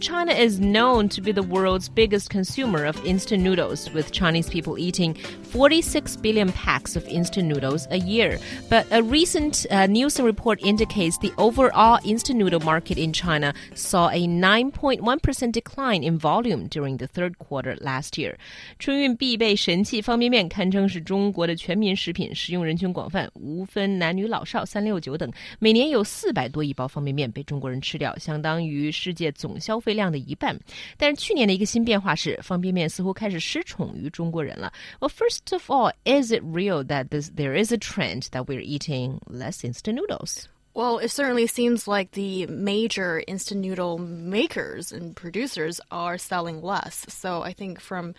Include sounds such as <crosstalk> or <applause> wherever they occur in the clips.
China is known to be the world's biggest consumer of instant noodles, with Chinese people eating 46 billion packs of instant noodles a year. But a recent uh, Nielsen report indicates the overall instant noodle market in China saw a 9.1% decline in volume during the third quarter last year. 春运必备神器方便面堪称是中国的全民食品，使用人群广泛，无分男女老少、三六九等。每年有四百多亿包方便面被中国人吃掉，相当于世界总消费。 费量的一半。但是去年的一个新变化是，方便面似乎开始失宠于中国人了。Well, first of all, is it real that this, there is a trend that we're eating less instant noodles? Well, it certainly seems like the major instant noodle makers and producers are selling less. So I think from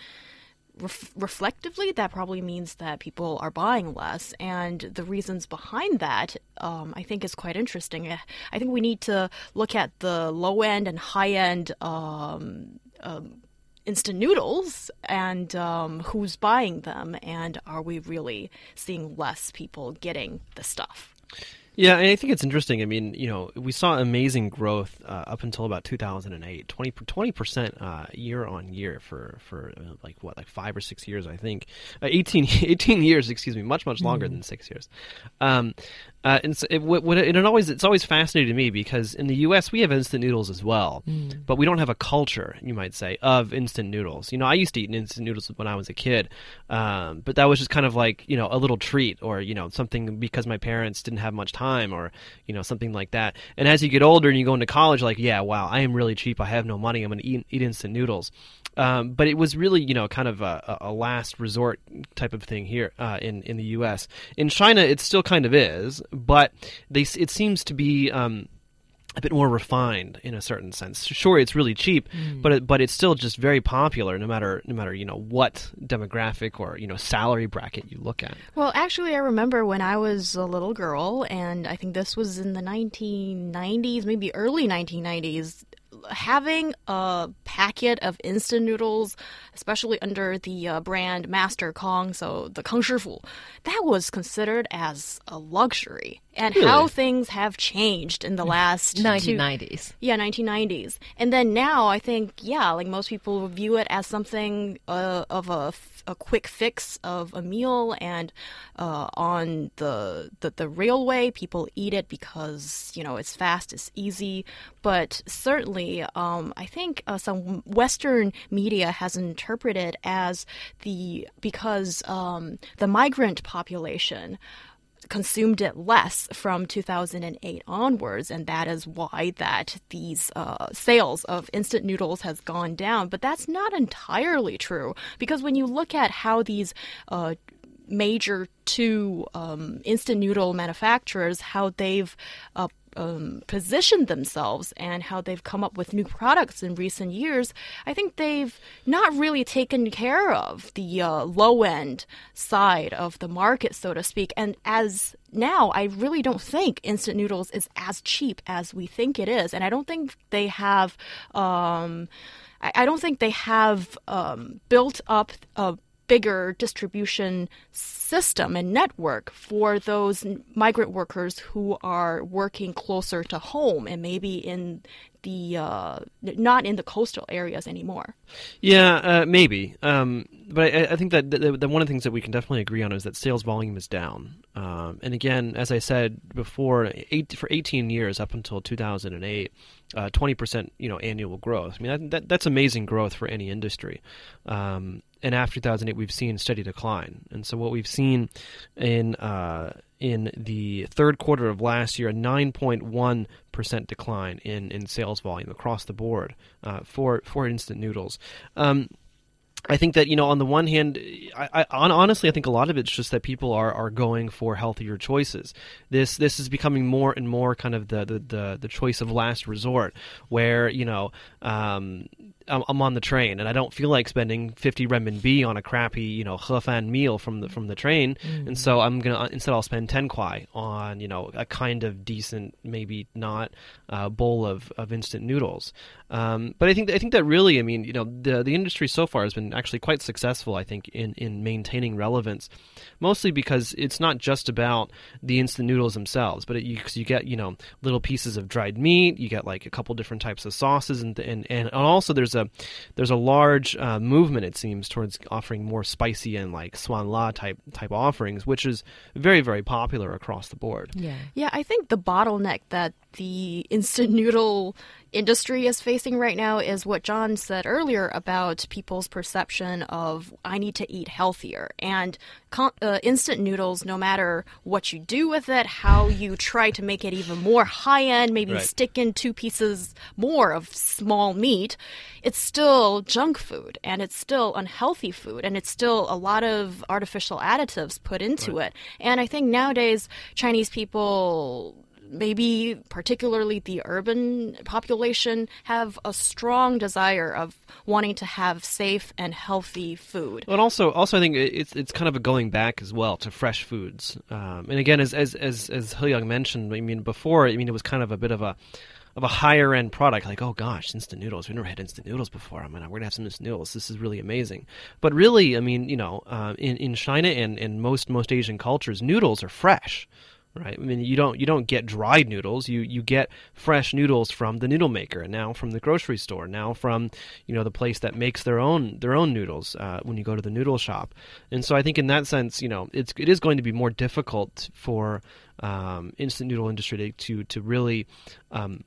ref reflectively, that probably means that people are buying less. And the reasons behind that, um, I think, is quite interesting. I think we need to look at the low end and high end. Um, um, instant noodles and um, who's buying them, and are we really seeing less people getting the stuff? Yeah, and I think it's interesting. I mean, you know, we saw amazing growth uh, up until about 2008, 20 percent uh, year on year for for uh, like what, like five or six years, I think, uh, 18, <laughs> 18 years, excuse me, much much longer mm. than six years. Um, uh, and so it, what, it, it, always it's always fascinating to me because in the U.S. we have instant noodles as well, mm. but we don't have a culture, you might say, of instant noodles. You know, I used to eat instant noodles when I was a kid, um, but that was just kind of like you know a little treat or you know something because my parents didn't have much time or you know something like that. And as you get older and you go into college, like yeah, wow, I am really cheap. I have no money. I'm going to eat, eat instant noodles. Um, but it was really, you know, kind of a, a last resort type of thing here uh, in in the U.S. In China, it still kind of is, but they it seems to be. Um, a bit more refined in a certain sense. Sure, it's really cheap, mm. but it, but it's still just very popular, no matter no matter you know what demographic or you know salary bracket you look at. Well, actually, I remember when I was a little girl, and I think this was in the 1990s, maybe early 1990s having a packet of instant noodles, especially under the uh, brand Master Kong, so the Kang Shifu, that was considered as a luxury. And really? how things have changed in the <laughs> last 1990s. Two, yeah, 1990s. And then now, I think, yeah, like most people view it as something uh, of a a quick fix of a meal, and uh, on the, the the railway, people eat it because you know it's fast, it's easy. But certainly, um, I think uh, some Western media has interpreted as the because um, the migrant population consumed it less from 2008 onwards, and that is why that these uh, sales of instant noodles has gone down. But that's not entirely true because when you look at how these uh, major two um, instant noodle manufacturers how they've uh, um, positioned themselves and how they've come up with new products in recent years, I think they've not really taken care of the uh, low end side of the market, so to speak. And as now, I really don't think instant noodles is as cheap as we think it is. And I don't think they have. Um, I don't think they have um, built up a bigger distribution system and network for those migrant workers who are working closer to home and maybe in the uh, not in the coastal areas anymore. Yeah, uh, maybe. Um, but I, I, think that, one of the things that we can definitely agree on is that sales volume is down. Um, and again, as I said before, eight, for 18 years up until 2008, uh, 20% you know annual growth. I mean that, that, that's amazing growth for any industry. Um, and after 2008, we've seen steady decline. And so what we've seen in uh, in the third quarter of last year, a 9.1 percent decline in, in sales volume across the board uh, for for instant noodles. Um, I think that you know, on the one hand, I, I, honestly, I think a lot of it's just that people are, are going for healthier choices. This this is becoming more and more kind of the the, the, the choice of last resort, where you know. Um, I'm, I'm on the train and I don't feel like spending 50 renminbi on a crappy, you know, hefan meal from the from the train, and so I'm gonna instead I'll spend 10 kwai on you know a kind of decent, maybe not uh, bowl of, of instant noodles. Um, but I think I think that really, I mean, you know, the the industry so far has been actually quite successful. I think in in maintaining relevance, mostly because it's not just about the instant noodles themselves, but it, you, 'cause you get you know little pieces of dried meat, you get like a couple different types of sauces, and and and also there's a there's a large uh, movement it seems towards offering more spicy and like suan la type type offerings, which is very very popular across the board. Yeah. Yeah, I think the bottleneck that the instant noodle industry is facing right now is what John said earlier about people's perception of I need to eat healthier. And con- uh, instant noodles, no matter what you do with it, how you try to make it even more high end, maybe Right. stick in two pieces more of small meat, it's still junk food and it's still unhealthy food and it's still a lot of artificial additives put into it. And I think nowadays Chinese people maybe particularly the urban population have a strong desire of wanting to have safe and healthy food. And also, also, I think it's it's kind of a going back as well to fresh foods. Um, and again, as as as as He Yang mentioned, I mean, before, I mean, it was kind of a bit of a of a higher end product. Like, oh gosh, instant noodles. We never had instant noodles before. I mean, we're gonna have some instant noodles. This is really amazing. But really, I mean, you know, uh, in in China and and most most Asian cultures, noodles are fresh. Right. I mean, you don't you don't get dried noodles. You you get fresh noodles from the noodle maker, and now from the grocery store, now from you know the place that makes their own their own noodles uh, when you go to the noodle shop. And so I think in that sense, you know, it's it is going to be more difficult for um, instant noodle industry to to, to really um,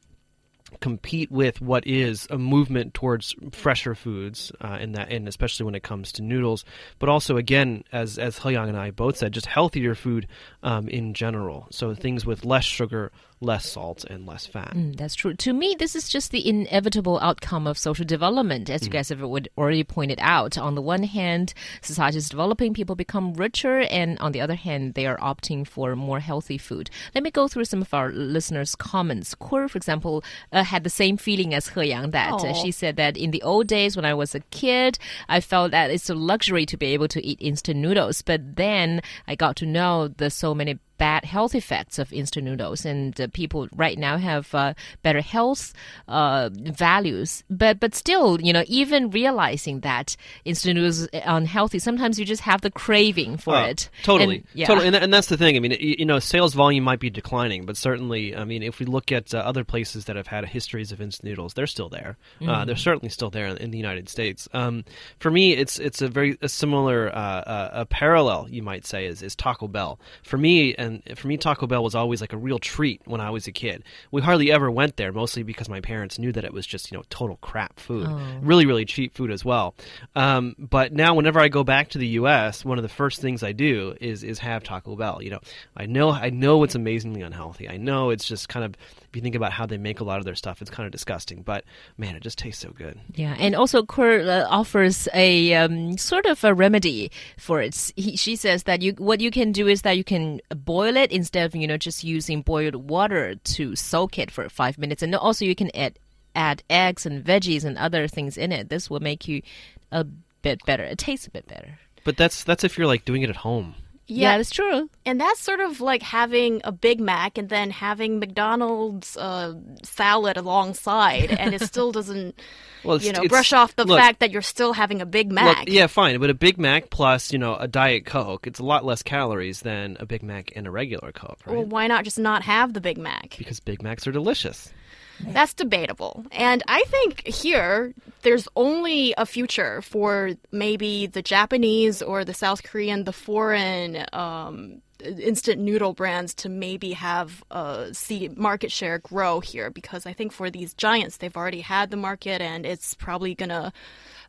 compete with what is a movement towards fresher foods, uh, and that, and especially when it comes to noodles, but also again, as as Heyang and I both said, just healthier food um, in general. So things with less sugar, less salt, and less fat. Mm, that's true. To me, this is just the inevitable outcome of social development, as you guys have already pointed out. On the one hand, society is developing, people become richer, and on the other hand, they are opting for more healthy food. Let me go through some of our listeners' comments. Kur, for example, uh, had the same feeling as He Yang. That she said that in the old days when I was a kid, I felt that it's a luxury to be able to eat instant noodles. But then I got to know the so many bad health effects of instant noodles, and uh, people right now have uh, better health uh, values. But but still, you know, even realizing that instant noodles are unhealthy, sometimes you just have the craving for Oh, it. Totally, And, yeah. totally, and, and that's the thing. I mean, you know, sales volume might be declining, but certainly, I mean, if we look at uh, other places that have had histories of instant noodles, they're still there. Uh, they're certainly still there in, in the United States. Um, for me, it's it's a very a similar uh, uh, a parallel, you might say, is, is Taco Bell. For me, and for me, Taco Bell was always like a real treat when I was a kid. We hardly ever went there, mostly because my parents knew that it was just you know total crap food, really really cheap food as well. Um, but now, whenever I go back to the U.S., one of the first things I do is is have Taco Bell. You know, I know I know it's amazingly unhealthy. I know it's just kind of if you think about how they make a lot of their stuff, it's kind of disgusting. But man, it just tastes so good. Yeah, and also Kur uh, offers a um, sort of a remedy for it. He, she says that you what you can do is that you can boil it instead of you know just using boiled water to soak it for five minutes, and also you can add add eggs and veggies and other things in it. This will make you a bit better. It tastes a bit better. But that's that's if you're like doing it at home. Yeah, that's true. And that's sort of like having a Big Mac and then having McDonald's uh, salad alongside, and it still doesn't, <laughs> Well, you know, brush off the look, fact that you're still having a Big Look, Mac. yeah, fine, but a Big Mac plus you know a Diet Coke, it's a lot less calories than a Big Mac and a regular Coke, right? Well, why not just not have the Big Mac? because Big Macs are delicious. That's debatable. And I think here there's only a future for maybe the Japanese or the South Korean, the foreign um, instant noodle brands to maybe have uh, see market share grow here because I think for these giants they've already had the market and it's probably gonna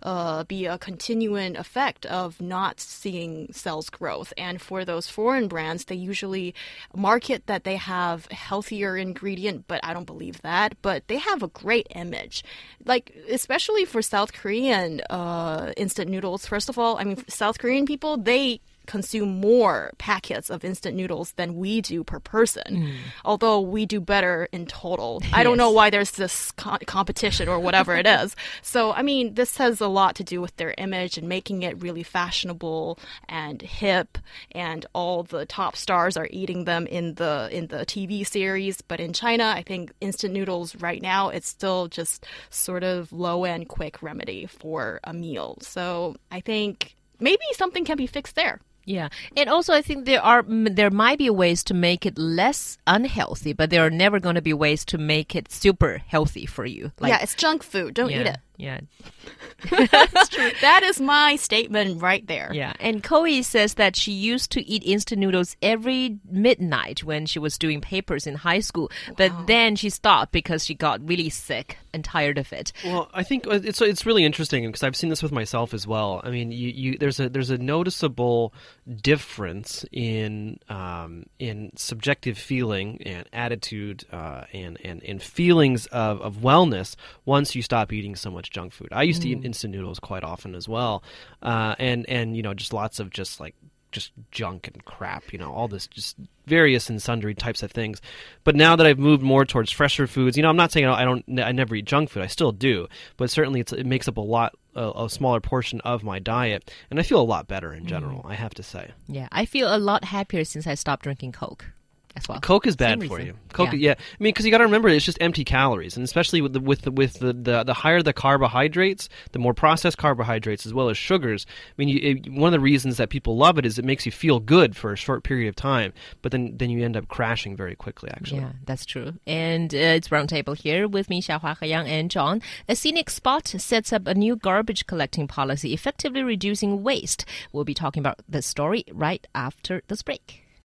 uh, be a continuing effect of not seeing sales growth. And for those foreign brands, they usually market that they have healthier ingredient, but I don't believe that. But they have a great image, like especially for South Korean uh, instant noodles. First of all, I mean South Korean people they consume more packets of instant noodles than we do per person. Hmm. Although we do better in total. I don't know why there's this co- competition or whatever it is. <laughs> So, I mean, this has a lot to do with their image and making it really fashionable and hip and all the top stars are eating them in the in the TV series, but in China, I think instant noodles right now it's still just sort of low-end quick remedy for a meal. So, I think maybe something can be fixed there. Yeah, and also I think there are there might be ways to make it less unhealthy, but there are never going to be ways to make it super healthy for you. yeah, it's junk food. Don't eat yeah, it. yeah, That is my statement right there. yeah. And Koi says that she used to eat instant noodles every midnight when she was doing papers in high school, but then she stopped because she got really sick and tired of it. Well, I think uh, it's it's really interesting because I've seen this with myself as well. I mean, you, you there's a there's a noticeable difference in um, in subjective feeling and attitude uh, and, and and feelings of, of wellness once you stop eating so much junk food. I used to eat instant noodles quite often as well, uh, and and you know just lots of just like just junk and crap, you know, all this just various and sundry types of things. But now that I've moved more towards fresher foods, you know, I'm not saying I don't, I never eat junk food. I still do, but certainly it's, it makes up a lot, a, a smaller portion of my diet, and I feel a lot better in general. I have to say, Yeah, I feel a lot happier since I stopped drinking Coke as well. Coke is Same bad for reason. you. Coke, Yeah. yeah. I mean, because you got to remember, it's just empty calories, and especially with the with the with the, the the higher the carbohydrates, the more processed carbohydrates as well as sugars. I mean, you, it, one of the reasons that people love it is it makes you feel good for a short period of time, but then then you end up crashing very quickly. Actually. Yeah, that's true. And uh, it's roundtable here with me, Xiaohua Heyang, and John. A scenic spot sets up a new garbage collecting policy, effectively reducing waste. We'll be talking about the story right after this break.